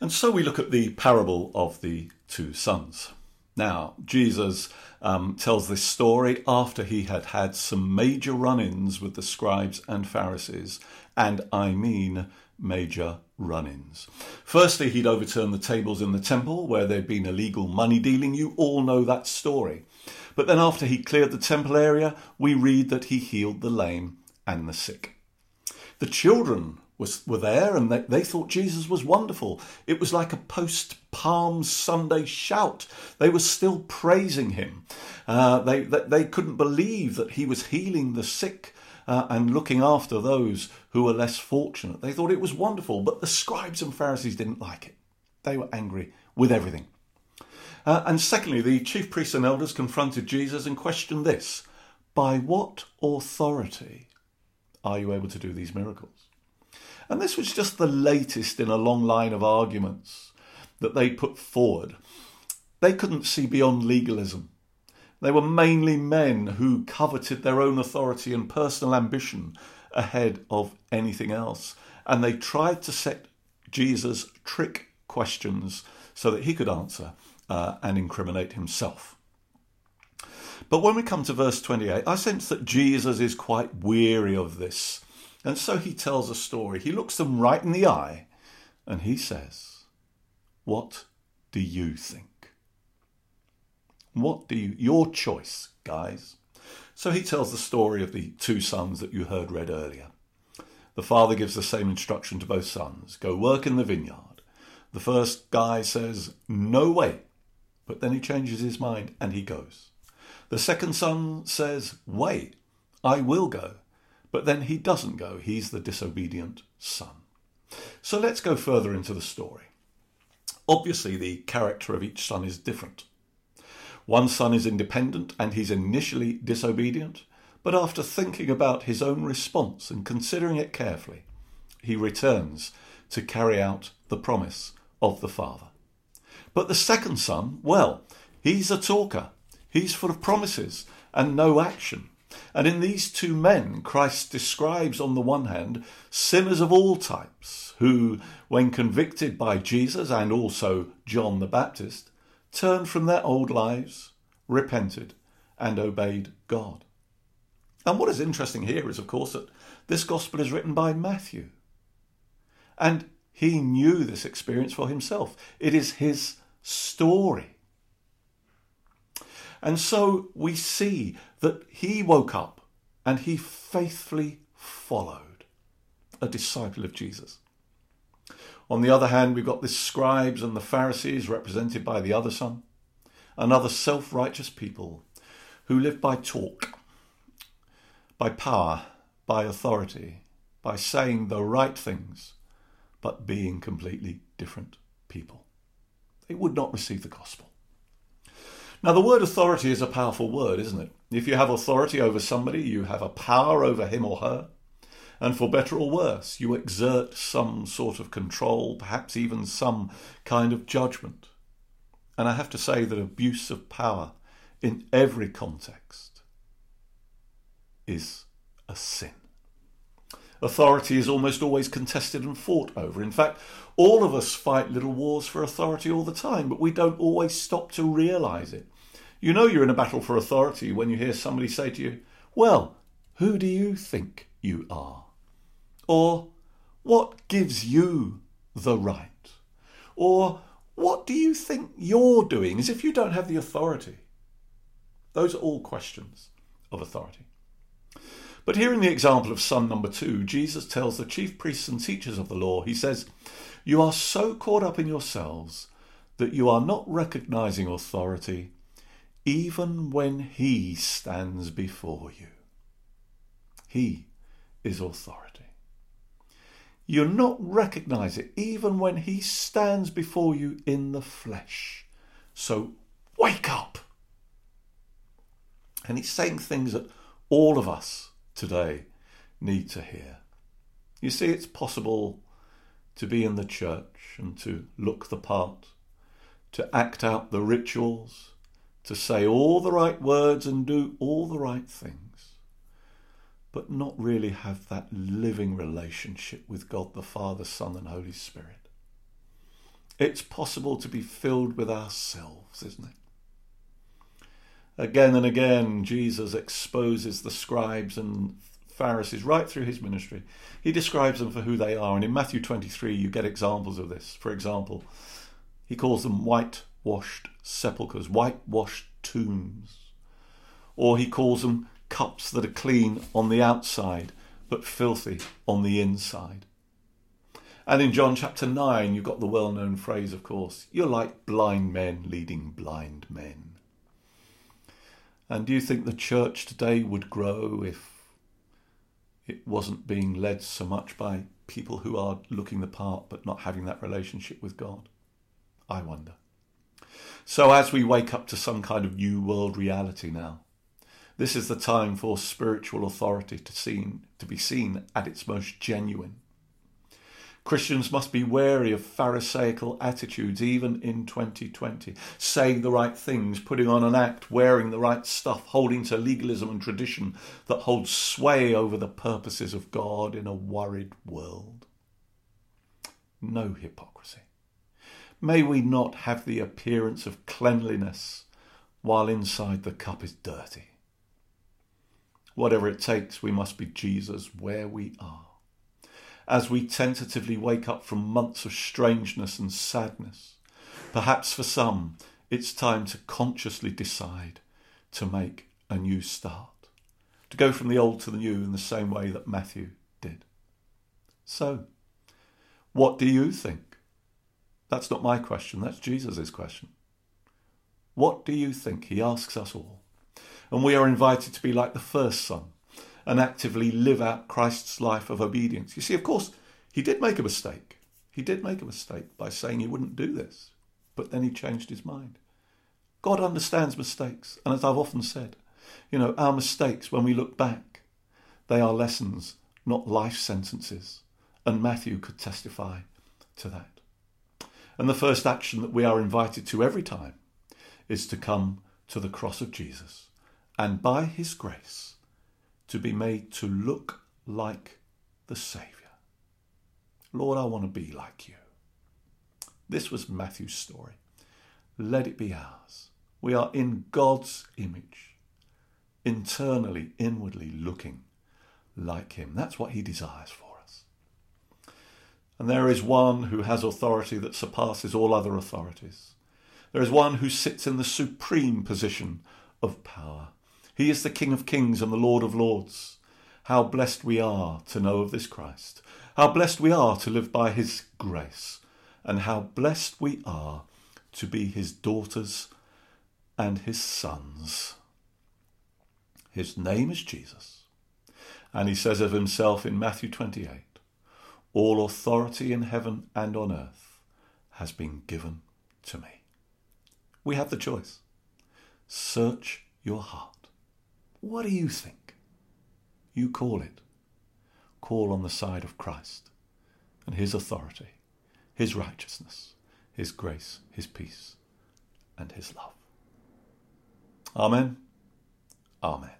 And so we look at the parable of the two sons. Now, Jesus um, tells this story after he had had some major run ins with the scribes and Pharisees, and I mean major run ins. Firstly, he'd overturned the tables in the temple where there'd been illegal money dealing. You all know that story. But then, after he cleared the temple area, we read that he healed the lame and the sick. The children was, were there and they, they thought Jesus was wonderful. It was like a post Palm Sunday shout. They were still praising him. Uh, they, they, they couldn't believe that he was healing the sick uh, and looking after those who were less fortunate. They thought it was wonderful, but the scribes and Pharisees didn't like it. They were angry with everything. Uh, and secondly, the chief priests and elders confronted Jesus and questioned this By what authority are you able to do these miracles? And this was just the latest in a long line of arguments that they put forward. They couldn't see beyond legalism. They were mainly men who coveted their own authority and personal ambition ahead of anything else. And they tried to set Jesus trick questions so that he could answer uh, and incriminate himself. But when we come to verse 28, I sense that Jesus is quite weary of this and so he tells a story. He looks them right in the eye and he says, What do you think? What do you, your choice, guys? So he tells the story of the two sons that you heard read earlier. The father gives the same instruction to both sons go work in the vineyard. The first guy says, No way. But then he changes his mind and he goes. The second son says, Wait, I will go. But then he doesn't go, he's the disobedient son. So let's go further into the story. Obviously, the character of each son is different. One son is independent and he's initially disobedient, but after thinking about his own response and considering it carefully, he returns to carry out the promise of the father. But the second son, well, he's a talker. He's full of promises and no action. And in these two men, Christ describes, on the one hand, sinners of all types who, when convicted by Jesus and also John the Baptist, turned from their old lives, repented, and obeyed God. And what is interesting here is, of course, that this gospel is written by Matthew. And he knew this experience for himself. It is his story. And so we see that he woke up and he faithfully followed, a disciple of Jesus. On the other hand, we've got the scribes and the Pharisees represented by the other son, another self righteous people who live by talk, by power, by authority, by saying the right things, but being completely different people. They would not receive the gospel. Now, the word authority is a powerful word, isn't it? If you have authority over somebody, you have a power over him or her. And for better or worse, you exert some sort of control, perhaps even some kind of judgment. And I have to say that abuse of power in every context is a sin. Authority is almost always contested and fought over. In fact, all of us fight little wars for authority all the time, but we don't always stop to realize it. You know you're in a battle for authority when you hear somebody say to you, Well, who do you think you are? Or, What gives you the right? Or, What do you think you're doing as if you don't have the authority? Those are all questions of authority. But here in the example of son number two, Jesus tells the chief priests and teachers of the law, he says, You are so caught up in yourselves that you are not recognizing authority even when he stands before you. He is authority. You're not recognize it even when he stands before you in the flesh. So wake up. And he's saying things that all of us today need to hear. You see, it's possible to be in the church and to look the part, to act out the rituals, to say all the right words and do all the right things, but not really have that living relationship with God the Father, Son, and Holy Spirit. It's possible to be filled with ourselves, isn't it? Again and again, Jesus exposes the scribes and Pharisees right through his ministry. He describes them for who they are. And in Matthew 23, you get examples of this. For example, he calls them whitewashed sepulchres, whitewashed tombs. Or he calls them cups that are clean on the outside, but filthy on the inside. And in John chapter 9, you've got the well known phrase, of course, you're like blind men leading blind men. And do you think the church today would grow if it wasn't being led so much by people who are looking the part but not having that relationship with God? I wonder. So, as we wake up to some kind of new world reality now, this is the time for spiritual authority to, seen, to be seen at its most genuine. Christians must be wary of Pharisaical attitudes even in 2020, saying the right things, putting on an act, wearing the right stuff, holding to legalism and tradition that holds sway over the purposes of God in a worried world. No hypocrisy. May we not have the appearance of cleanliness while inside the cup is dirty. Whatever it takes, we must be Jesus where we are as we tentatively wake up from months of strangeness and sadness. Perhaps for some, it's time to consciously decide to make a new start, to go from the old to the new in the same way that Matthew did. So, what do you think? That's not my question, that's Jesus' question. What do you think? He asks us all. And we are invited to be like the first son, and actively live out Christ's life of obedience. You see, of course, he did make a mistake. He did make a mistake by saying he wouldn't do this, but then he changed his mind. God understands mistakes, and as I've often said, you know, our mistakes, when we look back, they are lessons, not life sentences. And Matthew could testify to that. And the first action that we are invited to every time is to come to the cross of Jesus and by his grace to be made to look like the Saviour. Lord, I want to be like you. This was Matthew's story. Let it be ours. We are in God's image, internally, inwardly looking like Him. That's what He desires for us. And there is one who has authority that surpasses all other authorities. There is one who sits in the supreme position of power. He is the King of kings and the Lord of lords. How blessed we are to know of this Christ. How blessed we are to live by his grace. And how blessed we are to be his daughters and his sons. His name is Jesus. And he says of himself in Matthew 28 All authority in heaven and on earth has been given to me. We have the choice. Search your heart. What do you think? You call it. Call on the side of Christ and his authority, his righteousness, his grace, his peace, and his love. Amen. Amen.